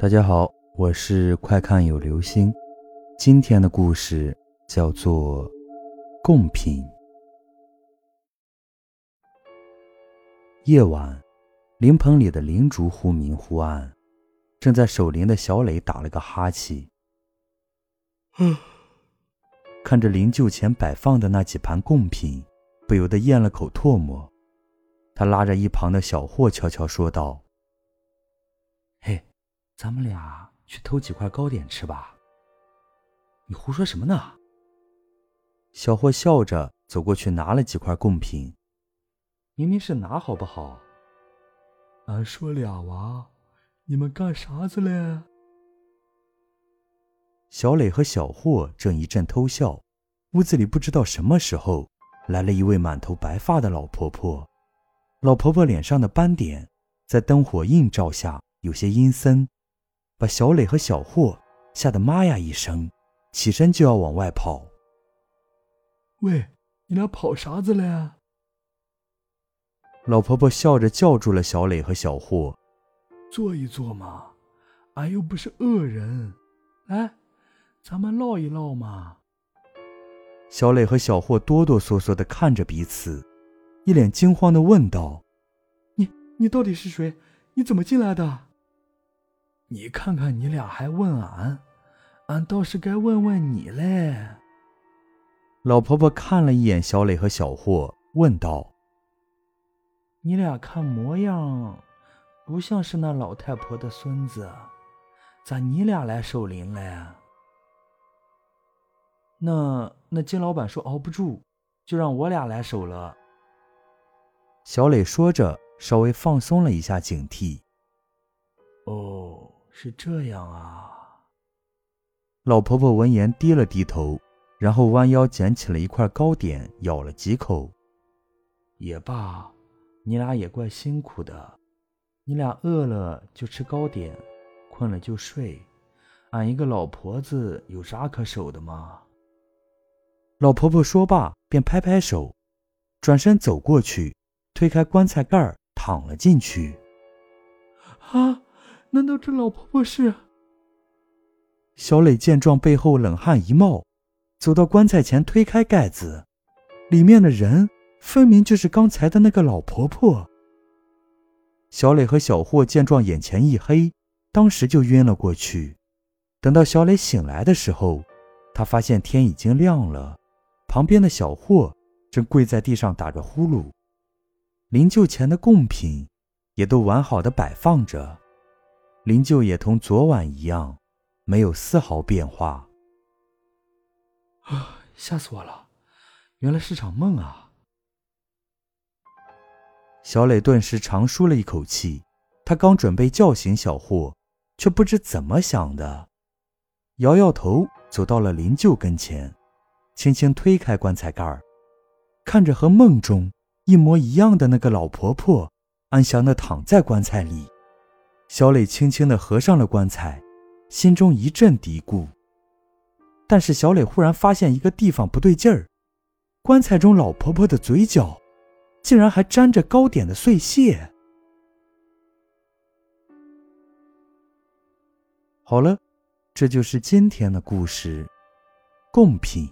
大家好，我是快看有流星。今天的故事叫做《贡品》。夜晚，灵棚里的灵烛忽明忽暗，正在守灵的小磊打了个哈欠。看着灵柩前摆放的那几盘贡品，不由得咽了口唾沫。他拉着一旁的小霍悄悄说道：“。”咱们俩去偷几块糕点吃吧。你胡说什么呢？小霍笑着走过去拿了几块贡品。明明是拿好不好？俺说俩娃，你们干啥子嘞？小磊和小霍正一阵偷笑，屋子里不知道什么时候来了一位满头白发的老婆婆。老婆婆脸上的斑点在灯火映照下有些阴森。把小磊和小霍吓得妈呀一声，起身就要往外跑。喂，你俩跑啥子了呀？老婆婆笑着叫住了小磊和小霍：“坐一坐嘛，俺又不是恶人，来，咱们唠一唠嘛。”小磊和小霍哆哆嗦嗦的看着彼此，一脸惊慌的问道：“你你到底是谁？你怎么进来的？”你看看你俩还问俺，俺倒是该问问你嘞。老婆婆看了一眼小磊和小霍，问道：“你俩看模样，不像是那老太婆的孙子，咋你俩来守灵嘞？”那那金老板说熬不住，就让我俩来守了。小磊说着，稍微放松了一下警惕。哦。是这样啊。老婆婆闻言低了低头，然后弯腰捡起了一块糕点，咬了几口。也罢，你俩也怪辛苦的。你俩饿了就吃糕点，困了就睡。俺一个老婆子有啥可守的吗？老婆婆说罢，便拍拍手，转身走过去，推开棺材盖躺了进去。啊！难道这老婆婆是？小磊见状，背后冷汗一冒，走到棺材前，推开盖子，里面的人分明就是刚才的那个老婆婆。小磊和小霍见状，眼前一黑，当时就晕了过去。等到小磊醒来的时候，他发现天已经亮了，旁边的小霍正跪在地上打着呼噜，灵柩前的贡品也都完好的摆放着。灵柩也同昨晚一样，没有丝毫变化。啊！吓死我了，原来是场梦啊！小磊顿时长舒了一口气。他刚准备叫醒小霍，却不知怎么想的，摇摇头，走到了灵柩跟前，轻轻推开棺材盖儿，看着和梦中一模一样的那个老婆婆，安详的躺在棺材里。小磊轻轻地合上了棺材，心中一阵嘀咕。但是小磊忽然发现一个地方不对劲儿，棺材中老婆婆的嘴角，竟然还沾着糕点的碎屑。好了，这就是今天的故事，贡品。